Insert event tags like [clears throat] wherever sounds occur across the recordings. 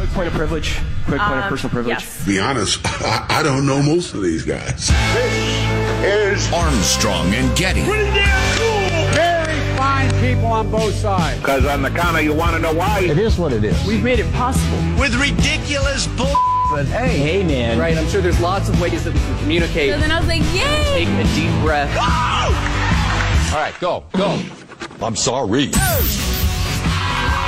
Quick point of privilege. Quick point of Um, personal privilege. yes. Be honest, [laughs] I, I don't know most of these guys. This is Armstrong and Getty. Pretty damn cool. Very fine people on both sides. Because on the counter, you want to know why? It is what it is. We've made it possible. With ridiculous bull. But hey, hey, man. Right, I'm sure there's lots of ways that we can communicate. So then I was like, yay! Take a deep breath. All right, go, go. I'm sorry.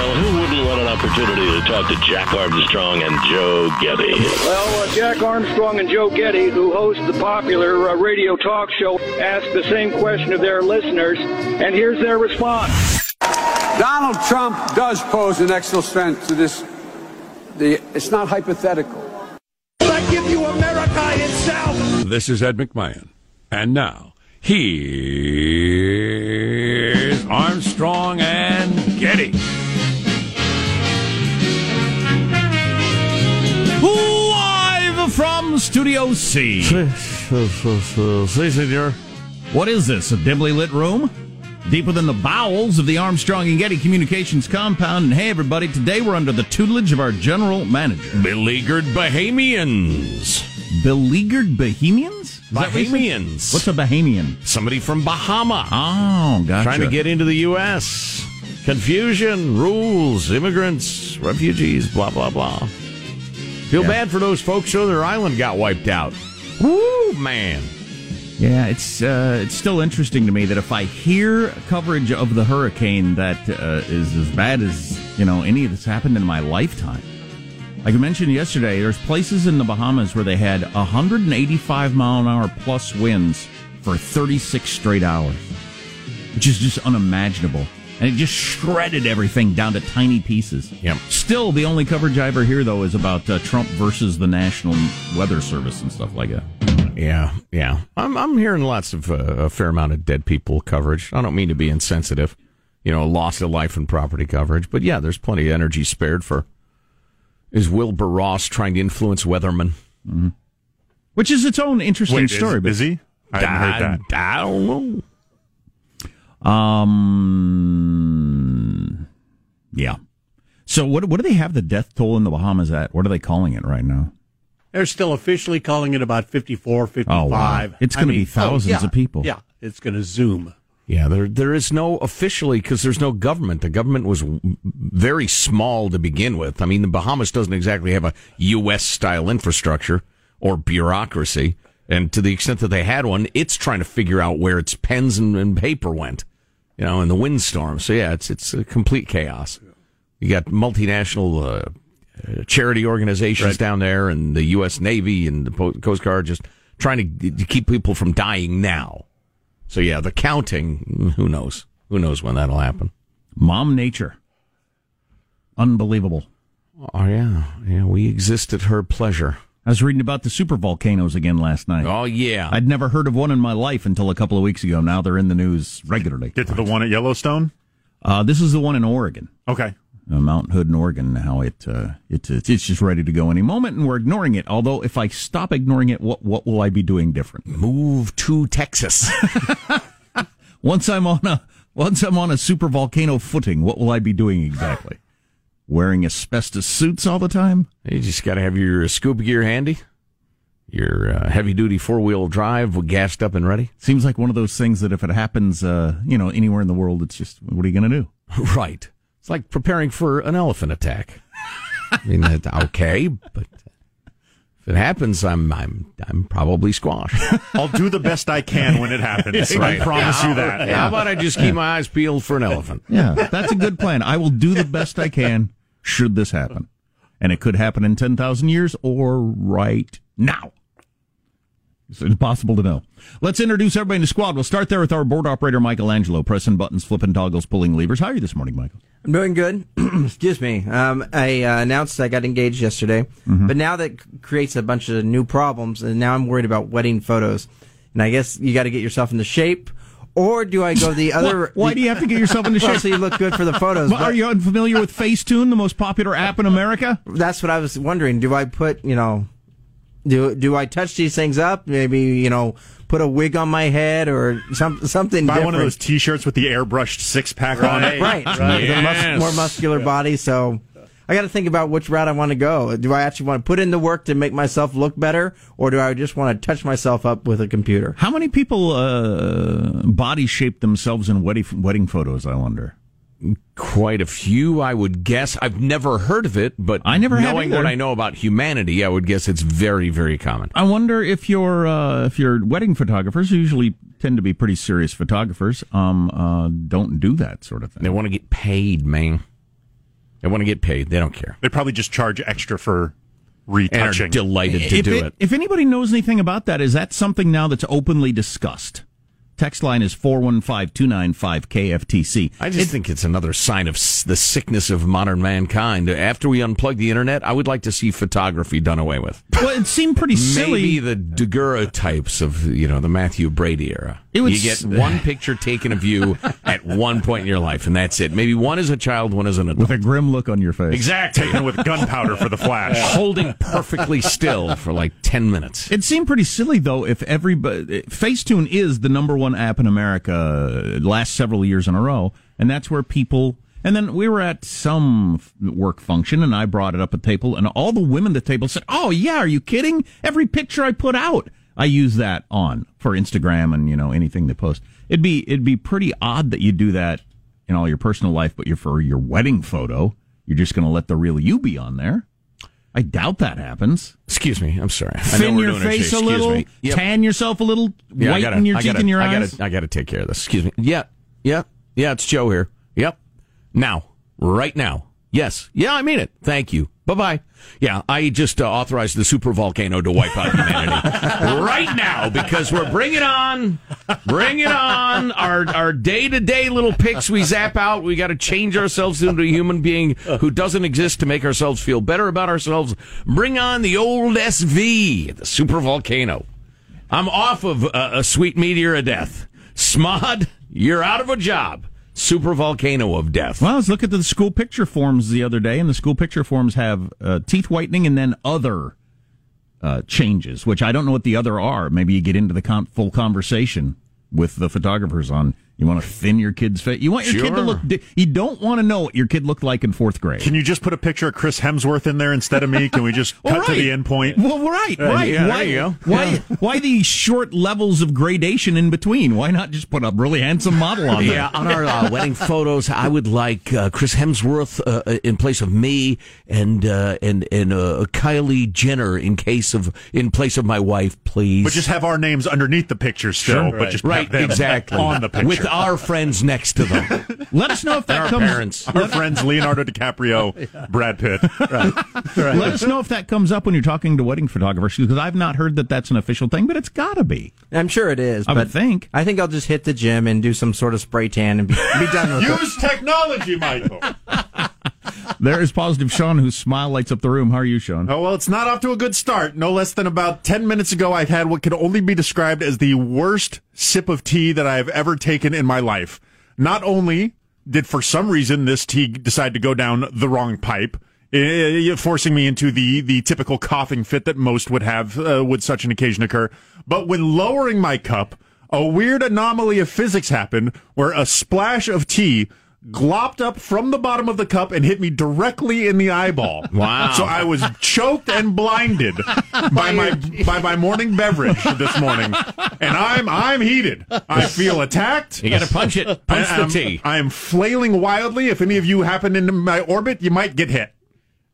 Well, who wouldn't want an opportunity to talk to Jack Armstrong and Joe Getty? Well, uh, Jack Armstrong and Joe Getty, who host the popular uh, radio talk show, asked the same question of their listeners, and here's their response. Donald Trump does pose an extra threat to this. The it's not hypothetical. I give you America itself. This is Ed McMahon. And now, here's Armstrong and Getty. Studio C. Si, senor. What is this, a dimly lit room? Deep within the bowels of the Armstrong and Getty Communications compound. And hey, everybody, today we're under the tutelage of our general manager. Beleaguered Bahamians. Beleaguered Bohemians? Is that what you said? Bahamians. What's a Bahamian? Somebody from Bahama. Oh, gotcha. Trying to get into the U.S. Confusion, rules, immigrants, refugees, blah, blah, blah. Feel Yeah. bad for those folks who their island got wiped out. Woo, man. Yeah, it's uh, it's still interesting to me that if I hear coverage of the hurricane that uh, is as bad as you know any that's happened in my lifetime. Like I mentioned yesterday, there's places in the Bahamas where they had 185 mile an hour plus winds for 36 straight hours, which is just unimaginable. And it just shredded everything down to tiny pieces. Yep. Still, the only coverage I ever hear though is about uh, Trump versus the National Weather Service and stuff like that. Yeah, yeah. I'm I'm hearing lots of uh, a fair amount of dead people coverage. I don't mean to be insensitive, you know, loss of life and property coverage, but yeah, there's plenty of energy spared for. Is Wilbur Ross trying to influence weathermen? Which is its own interesting Wait, is- story. but- is he? I hadn't heard that. I don't know. Um, yeah. So what what do they have the death toll in the Bahamas at? What are they calling it right now? They're still officially calling it about 54, 55. Oh, wow. It's gonna be thousands yeah, of people. Yeah, it's going to zoom. Yeah, there there is no officially because there's no government. The government was w- very small to begin with. I mean, the Bahamas doesn't exactly have a U.S. style infrastructure or bureaucracy, and to the extent that they had one, it's trying to figure out where its pens and, and paper went, you know, in the windstorm. So yeah, it's it's a complete chaos. You got multinational uh, uh, charity organizations Right. down there, and the U.S. Navy and the Coast Guard just trying to, to keep people from dying now. So yeah, the counting. Who knows? Who knows when that'll happen? Mom Nature. Unbelievable. Oh yeah, yeah. We exist at her pleasure. I was reading about the super volcanoes again last night. Oh yeah, I'd never heard of one in my life until a couple of weeks ago. Now they're in the news regularly. Get to the one at Yellowstone. Uh, this is the one in Oregon. Okay. uh, Mount Hood in Oregon. How it uh, it it's it's just ready to go any moment, and we're ignoring it. Although, if I stop ignoring it, what what will I be doing different? Move to Texas. [laughs] [laughs] once I'm on a once I'm on a super volcano footing, what will I be doing exactly? Wearing asbestos suits all the time? You just got to have your scuba gear handy, your uh, heavy duty four wheel drive gassed up and ready. Seems like one of those things that if it happens, uh, you know, anywhere in the world, it's just what are you going to do? [laughs] Right. It's like preparing for an elephant attack. I mean, that, okay, but if it happens, I'm I'm I'm probably squashed. [laughs] I'll do the best I can when it happens. I promise you that. How about I just keep my eyes peeled for an elephant? Yeah, that's a good plan. I will do the best I can should this happen. And it could happen in 10,000 years or right now. It's impossible to know. Let's introduce everybody in the squad. We'll start there with our board operator, Michelangelo, pressing buttons, flipping toggles, pulling levers. How are you this morning, Michael? I'm doing good. [clears throat] Excuse me. Um, I uh, announced I got engaged yesterday, Mm-hmm. but now that creates a bunch of new problems, and now I'm worried about wedding photos. And I guess you got to get yourself into shape, or do I go the [laughs] other? Why, why do you have to get yourself into [laughs] Well, shape? so you look good for the photos. Well, are you unfamiliar with Facetune, the most popular app in America? That's what I was wondering. Do I put you know? Do do I touch these things up? Maybe you know, put a wig on my head or some something. Buy one of those T-shirts with the airbrushed six pack on it. right, right. The mus- more muscular body. So I got to think about which route I want to go. Do I actually want to put in the work to make myself look better, or do I just want to touch myself up with a computer? How many people uh, body shape themselves in wedding, wedding photos, I wonder? Quite a few, I would guess. I've never heard of it, but I never have knowing what I know about humanity, I would guess it's very, very common. I wonder if your uh, if your wedding photographers who usually tend to be pretty serious photographers um uh, don't do that sort of thing. They want to get paid, man. They want to get paid. They don't care. They probably just charge extra for And are retouching. delighted to if do it. If anybody knows anything about that, is that something now that's openly discussed? Text line is 415-295-KFTC. I just think it's another sign of the sickness of modern mankind. After we unplug the internet, I would like to see photography done away with. Well, it seemed pretty silly. Maybe the daguerreotypes of you know the Mathew Brady era. It would you get s- one picture taken of you at one point in your life, and that's it. Maybe one as a child, one as an adult. with a grim look on your face. exactly. Taken with gunpowder for the flash. [laughs] Holding perfectly still for like ten minutes. It seemed pretty silly though if everybody Facetune is the number one app in America uh, last several years in a row, and that's where people. And then we were at some work function, and I brought it up at table, and all the women at the table said, "Oh yeah, are you kidding? Every picture I put out, I use that on for Instagram and you know anything they post. It'd be it'd be pretty odd that you do that in all your personal life, but you're for your wedding photo, you're just going to let the real you be on there. I doubt that happens. Excuse me. I'm sorry. I know Fin we're your doing face a little, me. Yep. tan yourself a little, Yeah, whiten gotta- your I teeth gotta- and your I eyes. Gotta, I got to take care of this. Excuse me. Yeah, yeah, yeah. It's Joe here. Yep. Now, right now. Yes. Yeah, I mean it. Thank you. Bye bye. Yeah, I just uh, authorized the super volcano to wipe out humanity [laughs] right now because we're bringing on, bring it on. Our our day to day little pics we zap out. We got to change ourselves into a human being who doesn't exist to make ourselves feel better about ourselves. Bring on the old SV, the super volcano. I'm off of uh, a sweet meteor of death. Smod, you're out of a job. Super volcano of death. Well, let's look at the school picture forms the other day, and the school picture forms have uh, teeth whitening and then other uh, changes, which I don't know what the other are. Maybe you get into the con- full conversation with the photographers on you want to thin your kid's face. You want your kid to look. Di- you don't want to know what your kid looked like in fourth grade. Can you just put a picture of Chris Hemsworth in there instead of me? Can we just [laughs] Well, cut to the end point? Well, right, right. Yeah, why, there you go. Why, Yeah. why these short levels of gradation in between? Why not just put a really handsome model on there? Yeah, on our uh, wedding photos, I would like uh, Chris Hemsworth uh, in place of me, and uh, and and uh, Kylie Jenner in case of in place of my wife, please. But just have our names underneath the picture still, Sure. but just right, have them exactly on the picture. with our friends next to them. Let us know if that our comes. parents, our friends Leonardo DiCaprio, [laughs] Brad Pitt. [laughs] Let us know if that comes up when you're talking to wedding photographers because I've not heard that that's an official thing, but it's got to be. I'm sure it is. I but would think. I think I'll just hit the gym and do some sort of spray tan and be, be done with [laughs] it. Use technology, Michael. There is positive Sean whose smile lights up the room. How are you, Sean? Oh, well, it's not off to a good start. No less than about 10 minutes ago, I had what could only be described as the worst sip of tea that I have ever taken in my life. Not only did, for some reason, this tea decide to go down the wrong pipe, forcing me into the, the typical coughing fit that most would have uh, would such an occasion occur, but when lowering my cup, a weird anomaly of physics happened where a splash of tea glopped up from the bottom of the cup and hit me directly in the eyeball. [laughs] Wow. So I was choked and blinded [laughs] by my by my morning beverage this morning, and I'm I'm heated. I feel attacked. You got to punch it. Punch I the am- tea. I am flailing wildly. If any of you happen into my orbit, you might get hit.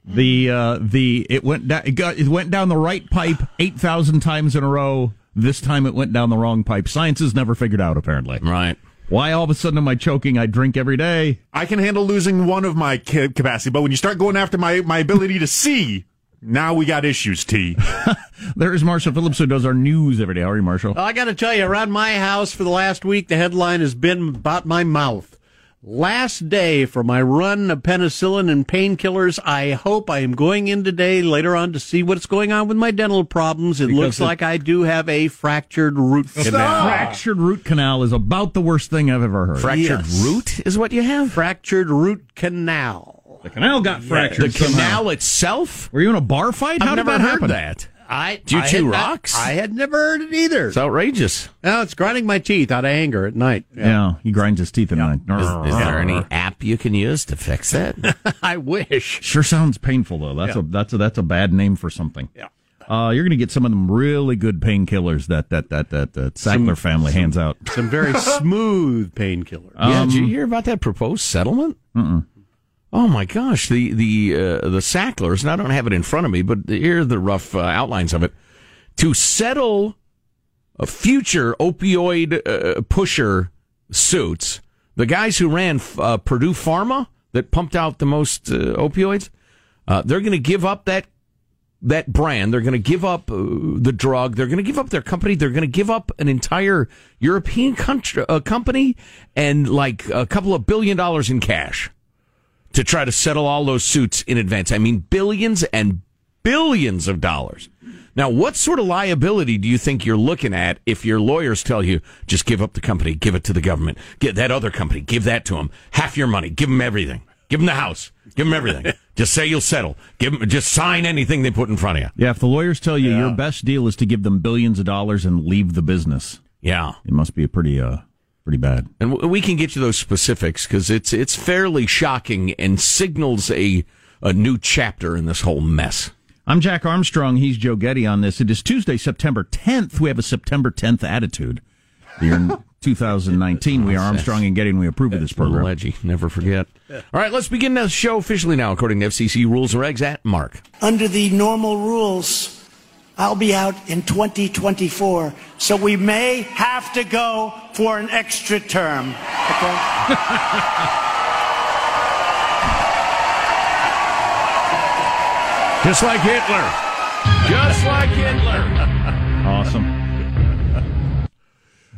The uh, the it went down. It, got, it went down the right pipe eight thousand times in a row. This time it went down the wrong pipe. Science has never figured out. Apparently, right. Why all of a sudden am I choking? I drink every day. I can handle losing one of my ca- capacity, but when you start going after my, my ability to see, now we got issues, T. [laughs] There is Marshall Phillips who does our news every day. How are you, Marshall? Well, I got to tell you, around my house for the last week, the headline has been about my mouth. Last day for my run of penicillin and painkillers. I hope I am going in today later on to see what's going on with my dental problems. It Because looks it- like I do have a fractured root canal. Fractured root canal is about the worst thing I've ever heard. Fractured Yes. root is what you have. Fractured root canal. The canal got fractured. The somehow. canal itself. Were you in a bar fight? How I've did never that heard happen? that. I Do you I chew had not- rocks? I had never heard it either. It's outrageous. No, it's grinding my teeth out of anger at night. Yeah. he grinds his teeth at night. Is, is there any app you can use to fix it? [laughs] I wish. Sure sounds painful though. That's Yeah. a that's a that's a bad name for something. Yeah. Uh, you're going to get some of them really good painkillers that that that that that Sackler family hands out. Some very [laughs] smooth painkillers. yeah, Um, did you hear about that proposed settlement? Mm-mm. Oh my gosh, the the uh, the Sacklers. And I don't have it in front of me, but here are the rough uh, outlines of it. To settle a future opioid uh, pusher suits, the guys who ran uh, Purdue Pharma that pumped out the most uh, opioids, uh, they're going to give up that that brand. They're going to give up the drug. They're going to give up their company. They're going to give up an entire European country, company and like a couple of billion dollars in cash to try to settle all those suits in advance. I mean, billions and billions of dollars. Now, what sort of liability do you think you're looking at if your lawyers tell you just give up the company, give it to the government, get that other company, give that to them, half your money, give them everything, give them the house, give them everything. [laughs] just say you'll settle, give them, just sign anything they put in front of you. Yeah, if the lawyers tell you your best deal is to give them billions of dollars and leave the business, Yeah. it must be a pretty uh pretty bad. And w- we can get you those specifics because it's it's fairly shocking and signals a a new chapter in this whole mess. I'm Jack Armstrong. He's Joe Getty on this. It is Tuesday, September 10th. We have a September 10th attitude. The year [laughs] 2019. We are Armstrong and Getty, and we approve of this program. Edgy, never forget. All right, let's begin the show officially now, according to FCC rules and regs. At Mark. Under the normal rules, I'll be out in 2024, so we may have to go for an extra term. Okay? [laughs] Just like Hitler. Just like Hitler. [laughs] Awesome.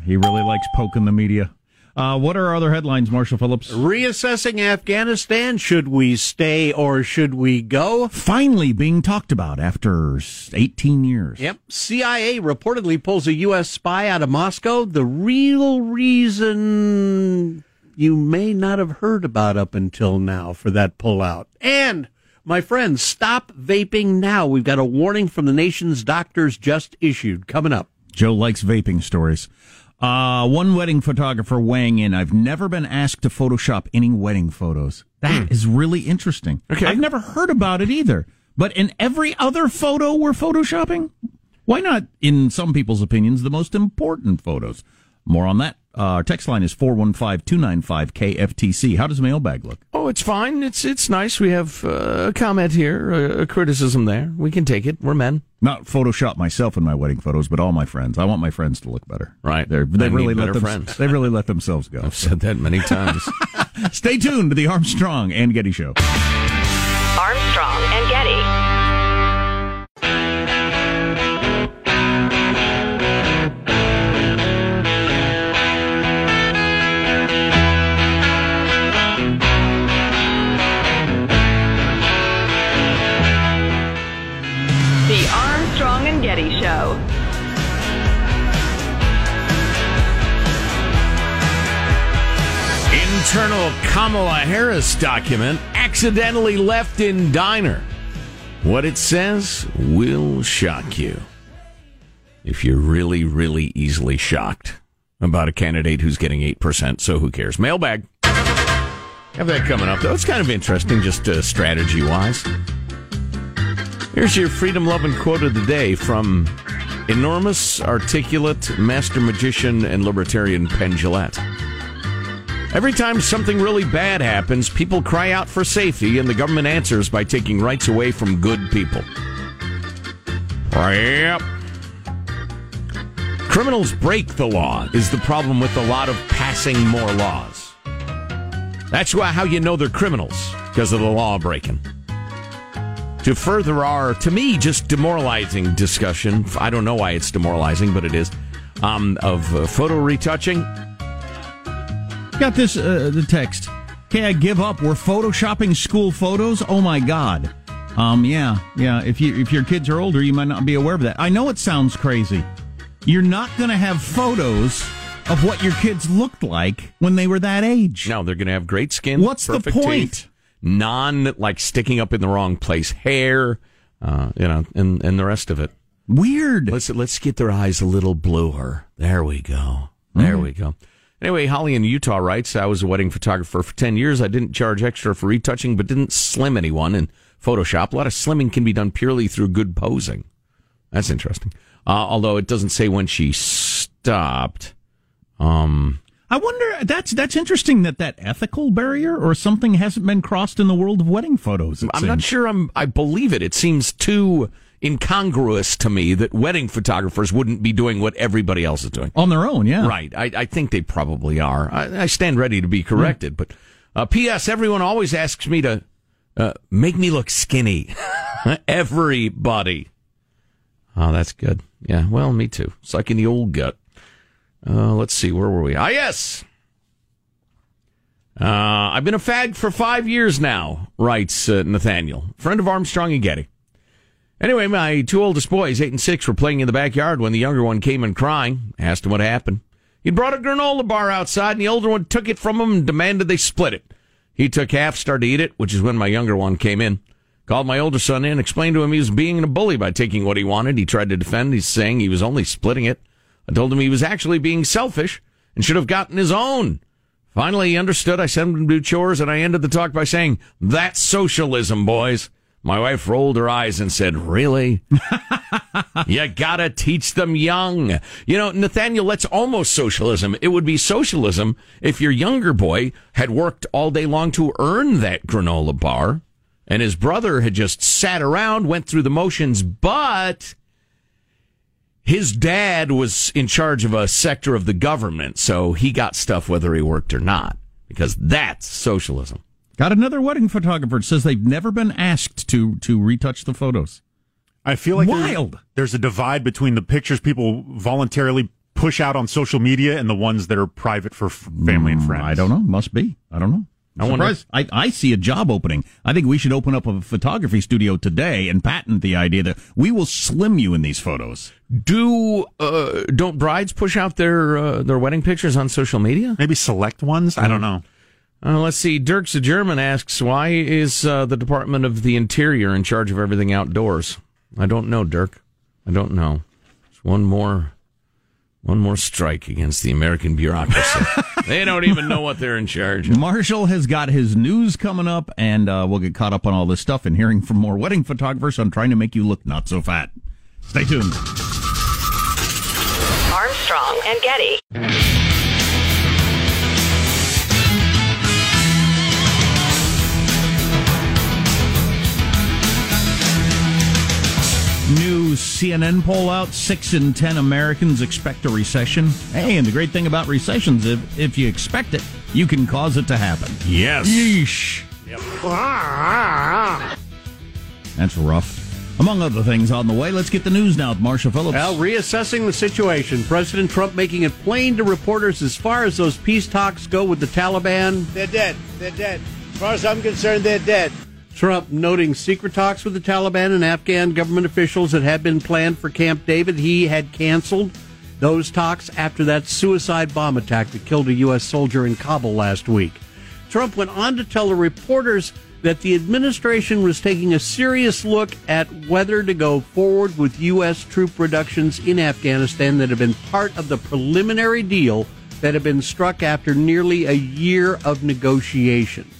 He really likes poking the media. Uh, what are our other headlines, Marshall Phillips? Reassessing Afghanistan. Should we stay or should we go? Finally being talked about after 18 years. Yep. CIA reportedly pulls a U.S. spy out of Moscow. The real reason you may not have heard about up until now for that pullout. And My friends, stop vaping now. We've got a warning from the nation's doctors just issued. Coming up. Joe likes vaping stories. Uh, one wedding photographer weighing in. I've never been asked to Photoshop any wedding photos. That is really interesting. Okay. I've never heard about it either. But in every other photo we're photoshopping? Why not, in some people's opinions, the most important photos? More on that. Uh, our text line is 415-295-KFTC. How does mailbag look? Oh, it's fine. It's it's nice. We have uh, a comment here, a, a criticism there. We can take it. We're men. Not Photoshop myself in my wedding photos, but all my friends. I want my friends to look better. Right. They're, they I really let better them, friends. They really let themselves go. I've said that many times. [laughs] Stay tuned to the Armstrong and Getty Show. Armstrong and Getty. Kamala Harris document accidentally left in diner. What it says will shock you. If you're really, really easily shocked about a candidate who's getting 8%, so who cares? Mailbag. Have that coming up, though. It's kind of interesting, just uh, strategy wise. Here's your freedom loving quote of the day from enormous, articulate, master magician, and libertarian Penn. Every time something really bad happens, people cry out for safety, and the government answers by taking rights away from good people. Yep. Criminals break the law, is the problem with a lot of passing more laws. That's why, how you know they're criminals, because of the law breaking. To further our, to me, just demoralizing discussion, I don't know why it's demoralizing, but it is, um, of uh, photo retouching. Got this, uh, the text. Okay, I give up. We're photoshopping school photos. Oh my god. Um, yeah, yeah. If you if your kids are older, you might not be aware of that. I know it sounds crazy. You're not going to have photos of what your kids looked like when they were that age. No, they're going to have great skin. What's the point? teeth, non like sticking up in the wrong place, hair, uh, you know, and and the rest of it. Weird. Let's let's get their eyes a little bluer. There we go. There Mhm. we go. Anyway, Holly in Utah writes, I was a wedding photographer for 10 years. I didn't charge extra for retouching, but didn't slim anyone in Photoshop. A lot of slimming can be done purely through good posing. That's interesting. Uh, although it doesn't say when she stopped. Um, I wonder. That's that's interesting. That that ethical barrier or something hasn't been crossed in the world of wedding photos. I'm not sure I'm, I believe it. It seems too incongruous to me that wedding photographers wouldn't be doing what everybody else is doing. on their own. Yeah. Right. I, I think they probably are. I, I stand ready to be corrected. But uh, P.S. Everyone always asks me to uh, make me look skinny. [laughs] Everybody. Oh, that's good. Yeah. Well, me too. Sucking the old gut. Uh, let's see. Where were we? Ah, yes. Uh, I've been a fag for five years now, writes uh, Nathaniel, friend of Armstrong and Getty. Anyway, my two oldest boys, eight and six, were playing in the backyard when the younger one came in crying. Asked him what happened. He'd brought a granola bar outside, and the older one took it from him and demanded they split it. He took half, started to eat it, which is when my younger one came in. Called my older son in, explained to him he was being a bully by taking what he wanted. He tried to defend. He's saying he was only splitting it. I told him he was actually being selfish and should have gotten his own. Finally, he understood. I sent him to do chores, and I ended the talk by saying, That's socialism, boys. My wife rolled her eyes and said, Really? [laughs] you gotta teach them young. You know, Nathaniel, that's almost socialism. It would be socialism if your younger boy had worked all day long to earn that granola bar, and his brother had just sat around, went through the motions, but his dad was in charge of a sector of the government, so he got stuff whether he worked or not, because that's socialism. Got another wedding photographer. It says they've never been asked to to retouch the photos. I feel like Wild. There's, a divide between the pictures people voluntarily push out on social media and the ones that are private for f- family and friends. I don't know. Must be. I don't know. I I'm wonder- I, I see a job opening. I think we should open up a photography studio today and patent the idea that we will slim you in these photos. Do uh, don't brides push out their uh, their wedding pictures on social media? Maybe select ones. I don't know. Uh, let's see. Dirk's a German asks, why is uh, the Department of the Interior in charge of everything outdoors? I don't know, Dirk. I don't know. It's one more, one more strike against the American bureaucracy. [laughs] they don't even know what they're in charge of. Marshall has got his news coming up, and uh, we'll get caught up on all this stuff and hearing from more wedding photographers on trying to make you look not so fat. Stay tuned. Armstrong and Getty. New CNN poll out: six in ten Americans expect a recession. Hey, and the great thing about recessions, if if you expect it, you can cause it to happen. Yes. Yeesh. That's rough. Among other things on the way, let's get the news now with Marshall Phillips. Well, reassessing the situation. President Trump making it plain to reporters as far as those peace talks go with the Taliban. They're dead. They're dead. As far as I'm concerned, they're dead. Trump noting secret talks with the Taliban and Afghan government officials that had been planned for Camp David. He had canceled those talks after that suicide bomb attack that killed a U.S. soldier in Kabul last week. Trump went on to tell the reporters that the administration was taking a serious look at whether to go forward with U.S. troop reductions in Afghanistan that have been part of the preliminary deal that had been struck after nearly a year of negotiations.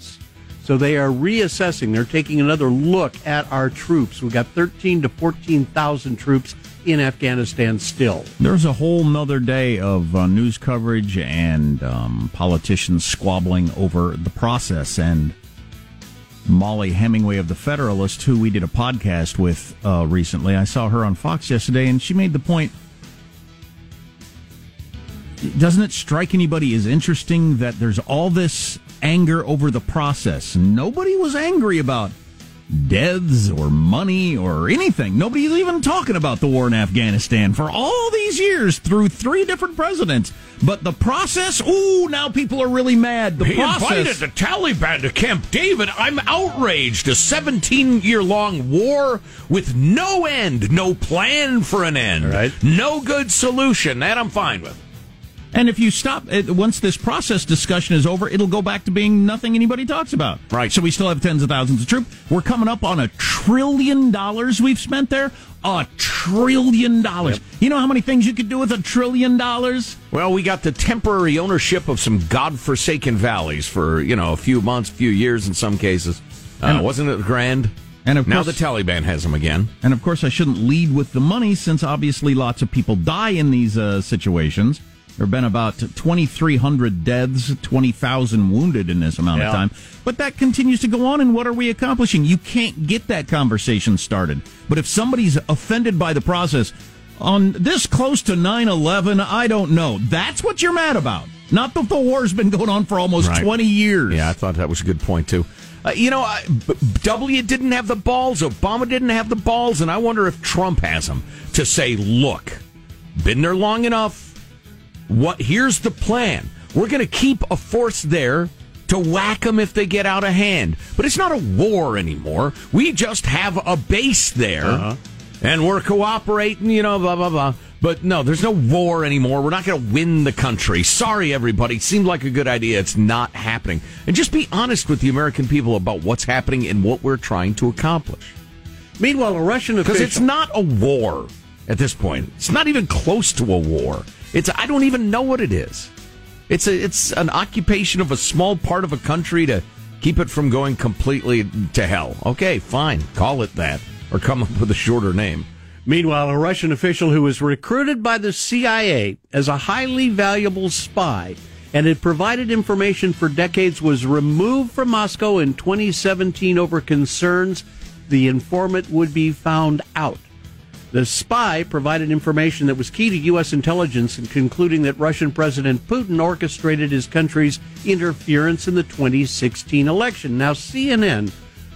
So they are reassessing. They're taking another look at our troops. We've got 13 to 14,000 troops in Afghanistan still. There's a whole nother day of uh, news coverage and um, politicians squabbling over the process. And Mollie Hemingway of the Federalist, who we did a podcast with uh, recently, I saw her on Fox yesterday, and she made the point. Doesn't it strike anybody as interesting that there's all this anger over the process? Nobody was angry about deaths or money or anything. Nobody's even talking about the war in Afghanistan for all these years through three different presidents. But the process, ooh, now people are really mad. The he process. invited the Taliban to Camp David. I'm outraged. A 17 year long war with no end, no plan for an end, Right. no good solution. That I'm fine with. And if you stop, it, once this process discussion is over, it'll go back to being nothing anybody talks about. Right. So we still have tens of thousands of troops. We're coming up on a trillion dollars we've spent there. A trillion dollars. You know how many things you could do with a trillion dollars? Well, we got the temporary ownership of some godforsaken valleys for, you know, a few months, few years in some cases. Uh, And- wasn't it grand? And of now course- the Taliban has them again. And of course, I shouldn't lead with the money since obviously lots of people die in these uh, situations. There have been about 2,300 deaths, 20,000 wounded in this amount Yeah. of time. But that continues to go on, and what are we accomplishing? You can't get that conversation started. But if somebody's offended by the process, on this close to 9 11, I don't know. That's what you're mad about. Not that the war's been going on for almost Right. 20 years. Yeah, I thought that was a good point too. Uh, you know, I, W didn't have the balls. Obama didn't have the balls, and I wonder if Trump has them to say, "Look, been there long enough. What? Here's the plan. We're going to keep a force there." To whack them if they get out of hand. But it's not a war anymore. We just have a base there uh-huh. and we're cooperating, you know, blah, blah, blah. But no, there's no war anymore. We're not going to win the country. Sorry, everybody. Seemed like a good idea. It's not happening. And just be honest with the American people about what's happening and what we're trying to accomplish. Meanwhile, a Russian official. Because it's not a war at this point. It's not even close to a war. It's I don't even know what it is. It's a it's an occupation of a small part of a country to keep it from going completely to hell. Okay, fine. Call it that. Or come up with a shorter name. Meanwhile, a Russian official who was recruited by the CIA as a highly valuable spy and had provided information for decades was removed from Moscow in 2017 over concerns the informant would be found out. The spy provided information that was key to U.S. intelligence in concluding that Russian President Putin orchestrated his country's interference in the 2016 election. Now, CNN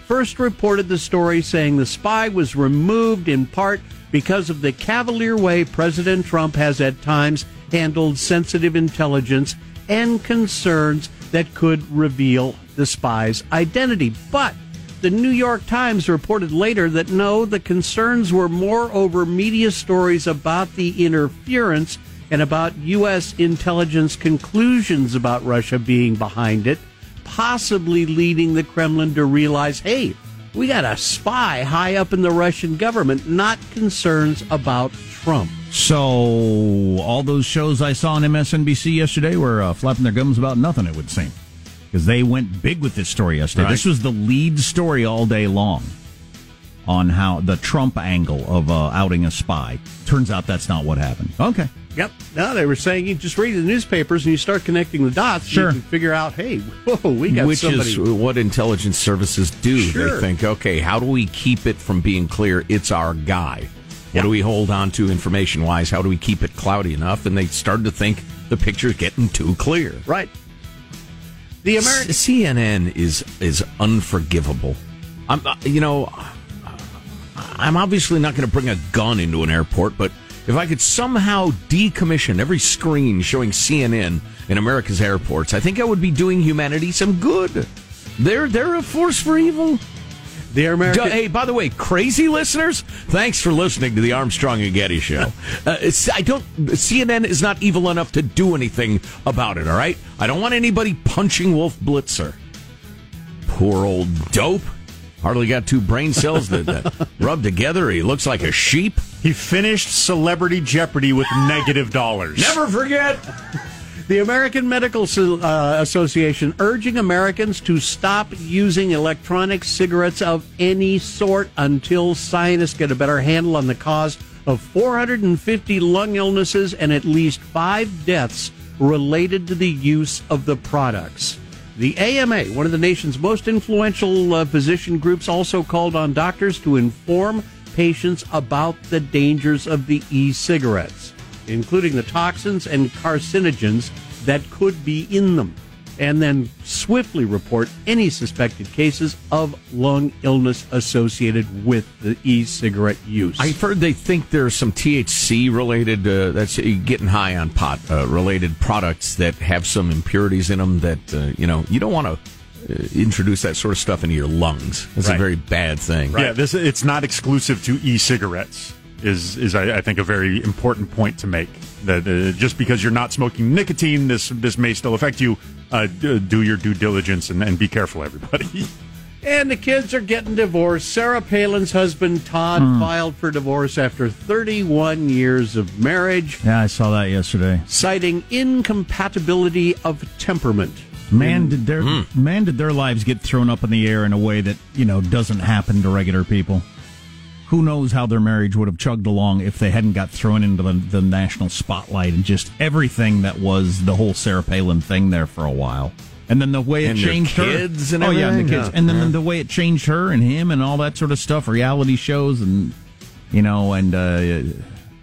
first reported the story saying the spy was removed in part because of the cavalier way President Trump has at times handled sensitive intelligence and concerns that could reveal the spy's identity. But the New York Times reported later that no, the concerns were more over media stories about the interference and about U.S. intelligence conclusions about Russia being behind it, possibly leading the Kremlin to realize, hey, we got a spy high up in the Russian government, not concerns about Trump. So all those shows I saw on MSNBC yesterday were uh, flapping their gums about nothing. It would seem because they went big with this story yesterday. Right. This was the lead story all day long on how the Trump angle of uh, outing a spy. Turns out that's not what happened. Okay. Yep. No, they were saying you just read the newspapers and you start connecting the dots. Sure. You can figure out, hey, whoa, we got Which somebody. is what intelligence services do. Sure. They think, okay, how do we keep it from being clear it's our guy? What do we hold on to information wise? How do we keep it cloudy enough? And they started to think the picture's getting too clear. right. The American. CNN is is unforgivable. I'm, uh, you know, I'm obviously not going to bring a gun into an airport, but if I could somehow decommission every screen showing CNN in America's airports, I think I would be doing humanity some good. They're they're a force for evil. The American. Hey, by the way, crazy listeners, thanks for listening to the Armstrong and Getty show. Uh, I don't. CNN is not evil enough to do anything about it. All right, I don't want anybody punching Wolf Blitzer. Poor old dope. Hardly got two brain cells that, that [laughs] rub together. He looks like a sheep. He finished Celebrity Jeopardy with negative dollars. Never forget. The American Medical So- uh, Association urging Americans to stop using electronic cigarettes of any sort until scientists get a better handle on the cause of 450 lung illnesses and at least five deaths related to the use of the products. The AMA, one of the nation's most influential uh, physician groups, also called on doctors to inform patients about the dangers of the e cigarettes, including the toxins and carcinogens that could be in them, and then swiftly report any suspected cases of lung illness associated with the e cigarette use. I've heard they think there's some THC related, uh, that's uh, getting high on pot uh, related products that have some impurities in them that, uh, you know, you don't want to uh, introduce that sort of stuff into your lungs. That's a very bad thing. Yeah, this it's not exclusive to e-cigarettes. Is is I, I think a very important point to make that uh, just because you're not smoking nicotine, this this may still affect you. Uh, d- do your due diligence and, and be careful, everybody. [laughs] And the kids are getting divorced. Sarah Palin's husband, Todd, filed for divorce after 31 years of marriage, Yeah, I saw that yesterday. citing incompatibility of temperament. Man, did their man did their lives get thrown up in the air in a way that you know doesn't happen to regular people. Who knows how their marriage would have chugged along if they hadn't got thrown into the, the national spotlight and just everything that was the whole Sarah Palin thing there for a while. And then the way it And changed kids her. and oh yeah, and the kids. Yeah. And then Yeah. the way it changed her and him and all that sort of stuff, reality shows and you know and uh,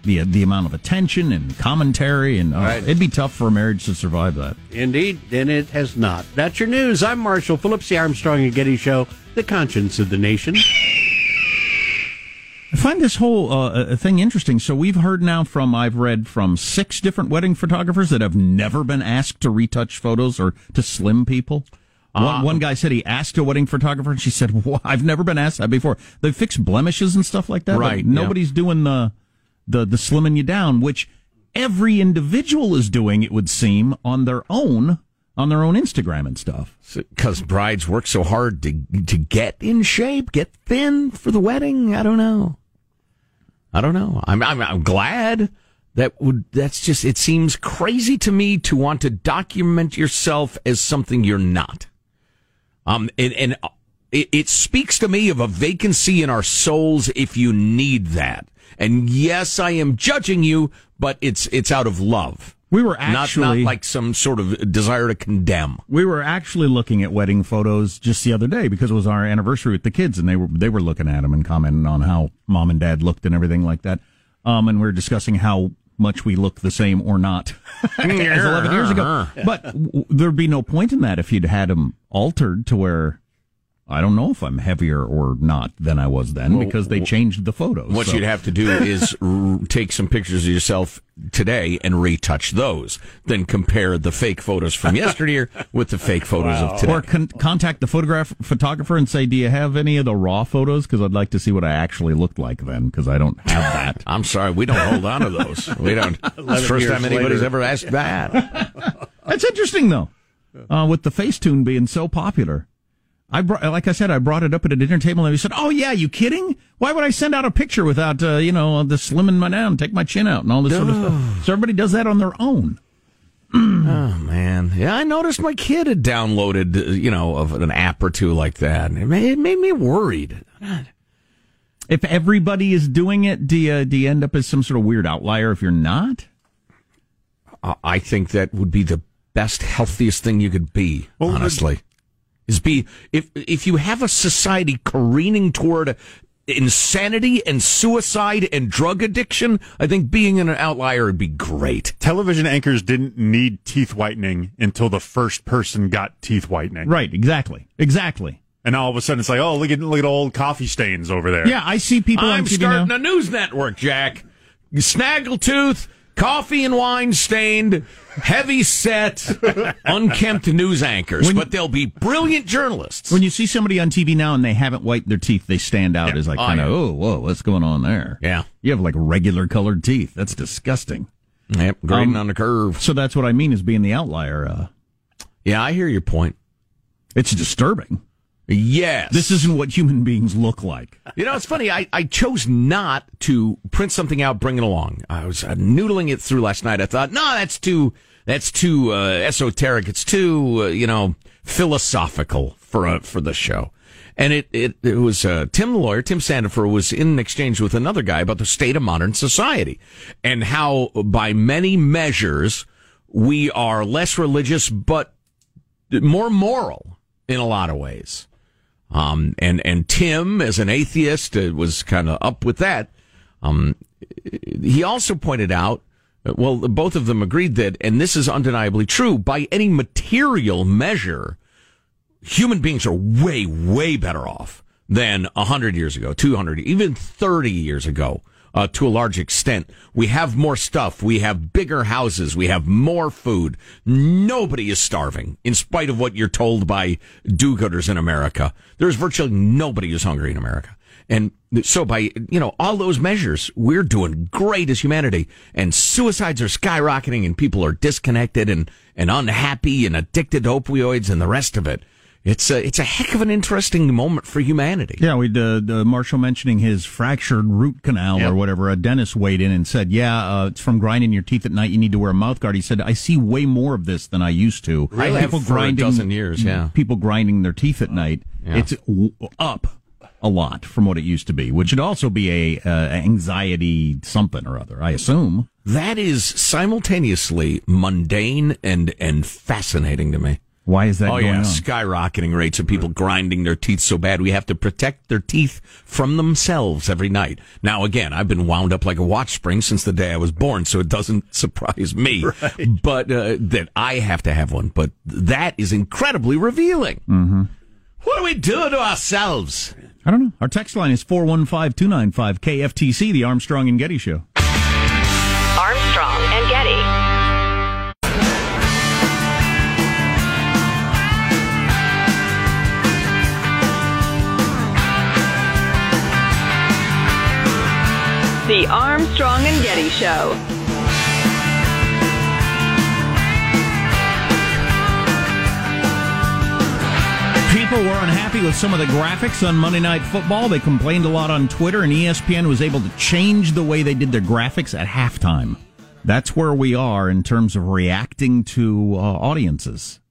the the amount of attention and commentary and uh, Right. it'd be tough for a marriage to survive that. Indeed, and it has not. That's your news. I'm Marshall Phillips, the Armstrong and Getty Show, the conscience of the nation. I find this whole uh, thing interesting. So we've heard now from I've read from six different wedding photographers that have never been asked to retouch photos or to slim people. Uh, one, one guy said he asked a wedding photographer, and she said, well, "I've never been asked that before." They fix blemishes and stuff like that, Right, Nobody's doing the the the slimming you down, which every individual is doing. It would seem on their own on their own Instagram and stuff. Because brides work so hard to to get in shape, get thin for the wedding. I don't know. I don't know. I'm I'm, I'm glad that would. That's just. It seems crazy to me to want to document yourself as something you're not. Um, and, and uh, it, it speaks to me of a vacancy in our souls if you need that. And yes, I am judging you, but it's it's out of love. We were Not- not, actually- like some sort of desire to condemn. We were actually looking at wedding photos just the other day because it was our anniversary with the kids, and they were they were looking at them and commenting on how mom and dad looked and everything like that. Um, and we were discussing how much we look the same or not [laughs] as eleven years ago. But w- there'd be no point in that if you'd had them altered to where I don't know if I'm heavier or not than I was then Well, because they changed the photos. What So- you'd have to do is [laughs] r- take some pictures of yourself today and retouch those. Then compare the fake photos from yesterday [laughs] with the fake photos of today. Or con- contact the photograph photographer and say, "Do you have any of the raw photos? Because I'd like to see what I actually looked like then. Because I don't have that. [laughs] I'm sorry, we don't hold on to those. We don't. It's the first time anybody's ever asked that. That's interesting, though. uh, with the Facetune being so popular. I brought, like I said, I brought it up at a dinner table, and he said, "Oh yeah, you kidding? Why would I send out a picture without uh, you know the slimming my down, take my chin out, and all this sort of stuff?" So everybody does that on their own. [clears throat] oh man, yeah, I noticed my kid had downloaded, uh, you know, of an app or two like that. and It made, it made me worried. If everybody is doing it, do you, do you end up as some sort of weird outlier if you're not? I- I think that would be the best, healthiest thing you could be. honestly, is be if if you have a society careening toward insanity and suicide and drug addiction, I think being an outlier would be great. Television anchors didn't need teeth whitening until the first person got teeth whitening. Right, exactly. Exactly. And all of a sudden it's like, oh, look at look at old coffee stains over there. Yeah, I see people I'm on TV starting now. a news network, Jack. Snaggletooth, coffee and wine stained, heavy set, [laughs] unkempt news anchors, but they'll be brilliant journalists. When you see somebody on TV now and they haven't wiped their teeth, they stand out as like Oh, kind of, oh, whoa, what's going on there? Yeah. You have like regular colored teeth. That's disgusting. Yep, grading Um, on the curve. So that's what I mean is being the outlier. Uh, yeah, I hear your point. It's disturbing. Yes. This isn't what human beings look like. You know, it's funny. I, I chose not to print something out, bring it along. I was uh, noodling it through last night. I thought, no, that's too that's too uh, esoteric. It's too uh, you know philosophical for a, for the show. And it it, it was uh, Tim the lawyer, Tim Sandefur, was in an exchange with another guy about the state of modern society and how, by many measures, we are less religious but more moral in a lot of ways. Um, and, and Tim, as an atheist, uh, was kind of up with that. Um, he also pointed out, uh, well, both of them agreed that, and this is undeniably true, by any material measure, human beings are way, way better off than 100 years ago, 200, even 30 years ago. Uh, to a large extent, we have more stuff. We have bigger houses. We have more food. Nobody is starving, in spite of what you're told by do-gooders in America. There's virtually nobody who's hungry in America. And so by, you know, all those measures, we're doing great as humanity. And suicides are skyrocketing and people are disconnected and, and unhappy and addicted to opioids and the rest of it. It's a, it's a heck of an interesting moment for humanity. Yeah, we uh, the Marshall mentioning his fractured root canal Yep. or whatever. A dentist weighed in and said, "Yeah, uh, it's from grinding your teeth at night. You need to wear a mouth guard." He said, "I see way more of this than I used to. I have for a dozen years, yeah. people grinding their teeth at night. Yeah. It's w- up a lot from what it used to be, which would also be a uh, anxiety something or other. I assume. That is simultaneously mundane and, and fascinating to me. Why is that oh going yeah, on? skyrocketing rates of people grinding their teeth so bad we have to protect their teeth from themselves every night. Now again, I've been wound up like a watch spring since the day I was born, so it doesn't [laughs] surprise me. [laughs] But uh, that I have to have one. But that is incredibly revealing. Mm-hmm. What do we do to ourselves? I don't know. Our text line is 415 295 KFTC, the Armstrong and Getty Show. The Armstrong and Getty Show. People were unhappy with some of the graphics on Monday Night Football. They complained a lot on Twitter, and ESPN was able to change the way they did their graphics at halftime. That's where we are in terms of reacting to uh, audiences.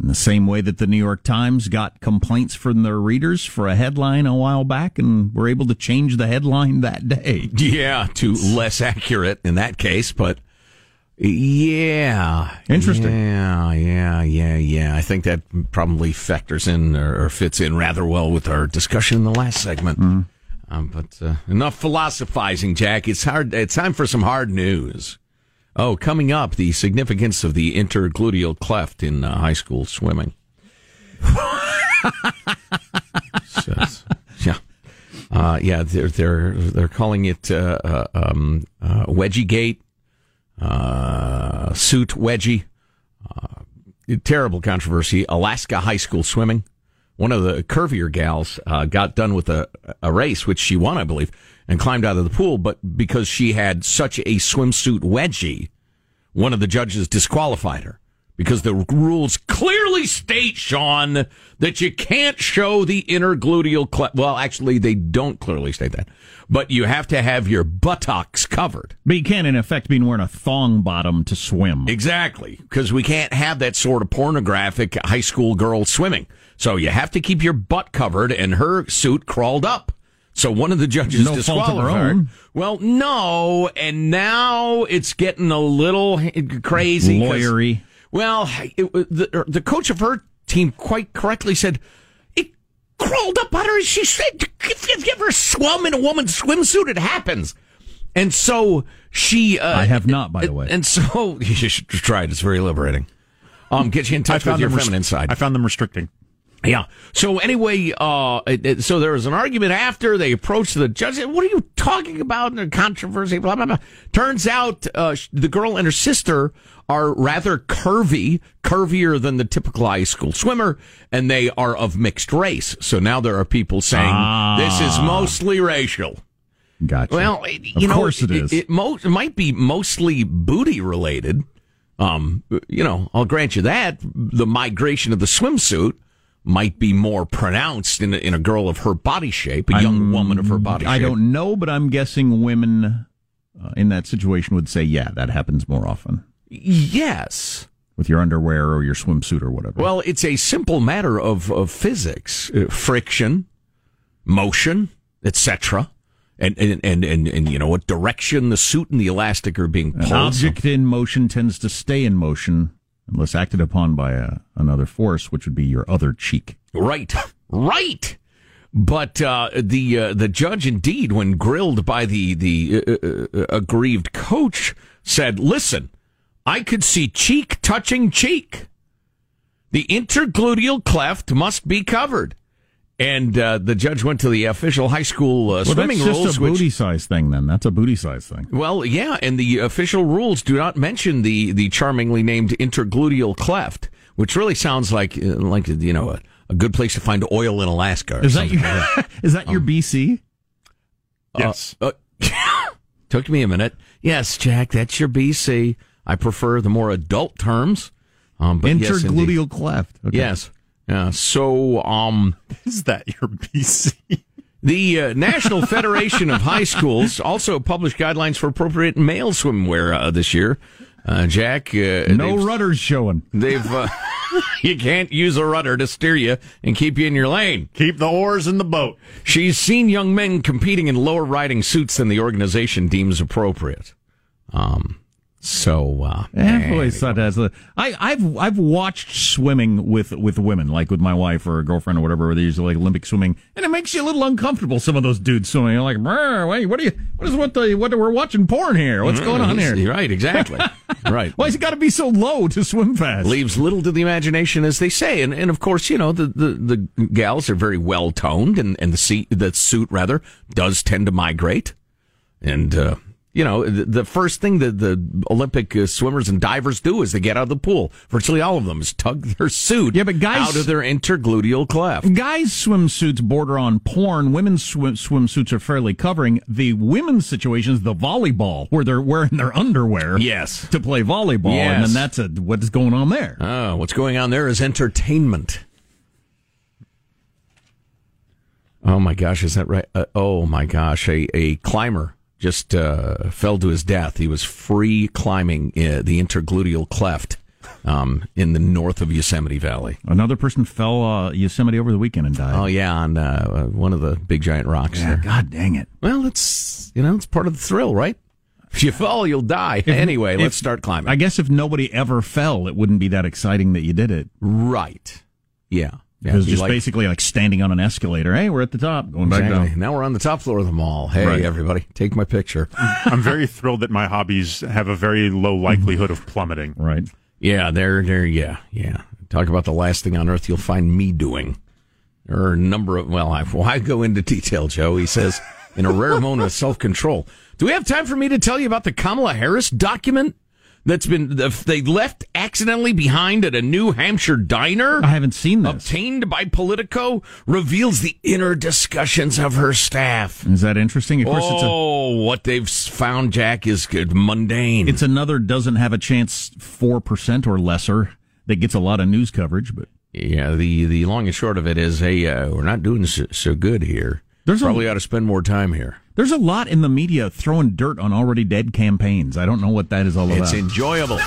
In the same way that the New York Times got complaints from their readers for a headline a while back and were able to change the headline [laughs] that day. Yeah, to less accurate in that case, but yeah, Interesting. Yeah, yeah, yeah, yeah. I think that probably factors in or, fits in rather well with our discussion in the last segment. Mm-hmm. Um, but uh, enough philosophizing, Jack. It's hard. It's time for some hard news. Oh, coming up, the significance of the intergluteal cleft in uh, high school swimming. [laughs] Yeah, uh, yeah. They're they're they're calling it uh, uh, um, uh, wedgie gate, uh, suit wedgie. Terrible controversy. Alaska high school swimming. One of the curvier gals got done with a, a race, which she won, I believe, and climbed out of the pool. But because she had such a swimsuit wedgie, one of the judges disqualified her because the rules clearly state, Sean, that you can't show the intergluteal cleft. Well, actually, they don't clearly state that, but you have to have your buttocks covered. But you can't, in effect, be wearing a thong bottom to swim. Exactly, because we can't have that sort of pornographic high school girl swimming. So you have to keep your butt covered, and her suit crawled up. So one of the judges No fault of her disqualified. Well, no, and now it's getting a little crazy. Lawyery. Well, it, the, the coach of her team quite correctly said it crawled up on her. She said, "If you've ever swum in a woman's swimsuit, it happens." And so she. Uh, I have not, by the way. And so [laughs] you should try it. It's very liberating. Um, get you in touch with your them rest- feminine side. I found them restricting. Yeah. So anyway, uh, it- it- so there was an argument after they approached the judge. What are you talking about? And the controversy, blah blah blah. Turns out uh, the girl and her sister are rather curvy, curvier than the typical high school swimmer, and they are of mixed race. So now there are people saying this is mostly racial. Gotcha. Well, it- you Of know, course it is. It, mo- it might be mostly booty related. Um, you know, I'll grant you that the migration of the swimsuit might be more pronounced in a, in a girl of her body shape, a young woman of her body shape. I shape. don't know, but I'm guessing women uh, in that situation would say, yeah, that happens more often Yes. with your underwear or your swimsuit or whatever. Well, it's a simple matter of of physics, uh, friction, motion, etc. And, and, and, and, and, you know, what direction the suit and the elastic are being An pulled. object in motion tends to stay in motion unless acted upon by a, another force, which would be your other cheek. Right, right. But uh, the uh, the judge, indeed, when grilled by the the uh, uh, aggrieved coach, said, "Listen, I could see cheek touching cheek. The intergluteal cleft must be covered." And uh, the judge went to the official high school uh, Well, swimming that's just rules, a which booty size thing. Then that's a booty size thing. well, yeah, and the official rules do not mention the the charmingly named intergluteal cleft, which really sounds like uh, like you know a, a good place to find oil in Alaska. [laughs] Is that your like is that your BC? Yes. Uh, [laughs] took me a minute. Yes, Jack, that's your BC. I prefer the more adult terms. Um, but yes. Intergluteal cleft. Okay. Yes. Yeah. So, um, [laughs] Is that your BC? the uh, National Federation of High Schools also published guidelines for appropriate male swimwear uh, this year. Uh, Jack, uh, No rudders showing. They've uh, [laughs] you can't use a rudder to steer you and keep you in your lane. Keep the oars in the boat. She's seen young men competing in lower riding suits than the organization deems appropriate. Um, so uh, I've always thought that's a, I, I've I've watched swimming with with women, like with my wife or a girlfriend or whatever. Where they use like Olympic swimming, and it makes you a little uncomfortable. Some of those dudes swimming, you're like, wait, what are you? What is what the what? We're watching porn here. What's going on here? You're right, exactly. [laughs] right. Why's it got to be so low to swim fast? Leaves little to the imagination, as they say, and and of course, you know the the, the gals are very well toned, and and the seat the suit rather does tend to migrate, and. uh you know, the, the first thing that the Olympic uh, swimmers and divers do is they get out of the pool. Virtually all of them is tug [laughs] their suit Yeah, but guys- out of their intergluteal cleft. Guys' swimsuits border on porn. Women's swim, swimsuits are fairly covering. The women's situation is the volleyball, where they're wearing their underwear. Yes. To play volleyball, and then that's a what is going on there. Oh, what's going on there is entertainment. Oh my gosh, is that right? Uh, oh my gosh, a, a climber just uh, fell to his death. He was free climbing uh, the intergluteal cleft um, in the north of Yosemite Valley. Another person fell uh, Yosemite over the weekend and died. Oh yeah, on uh, one of the big giant rocks. Yeah, there. God dang it! Well, it's you know it's part of the thrill, right? [laughs] If you fall, you'll die. anyway, if- let's start climbing. I guess if nobody ever fell, it wouldn't be that exciting that you did it. right? Yeah, yeah. It was just like- basically like standing on an escalator. Hey, we're at the top, going back down. Now we're on the top floor of the mall. Hey, Right. everybody, take my picture. [laughs] I'm very thrilled that my hobbies have a very low likelihood of plummeting. Right. Yeah, there, there, yeah, yeah. Talk about the last thing on earth you'll find me doing. There are a number of, well, I, why go into detail, Joe? He says, in a rare moment of self control. Do we have time for me to tell you about the Kamala Harris document that's been, they left accidentally behind at a New Hampshire diner? I haven't seen this. Obtained by Politico reveals the inner discussions of her staff. Is that interesting? Of course, it's a oh, what they've found, Jack, is good, mundane. it's another doesn't have a chance four percent or lesser. that gets a lot of news coverage, but yeah, the the long and short of it is, hey, uh, we're not doing so, so good here. There's probably a, ought to spend more time here. There's a lot in the media throwing dirt on already dead campaigns. I don't know what that is all about. It's enjoyable. [laughs]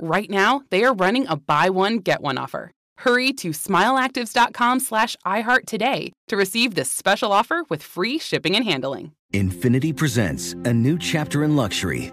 Right now, they are running a buy one, get one offer. Hurry to smileactives.com slash iHeart today to receive this special offer with free shipping and handling. Infiniti presents a new chapter in luxury,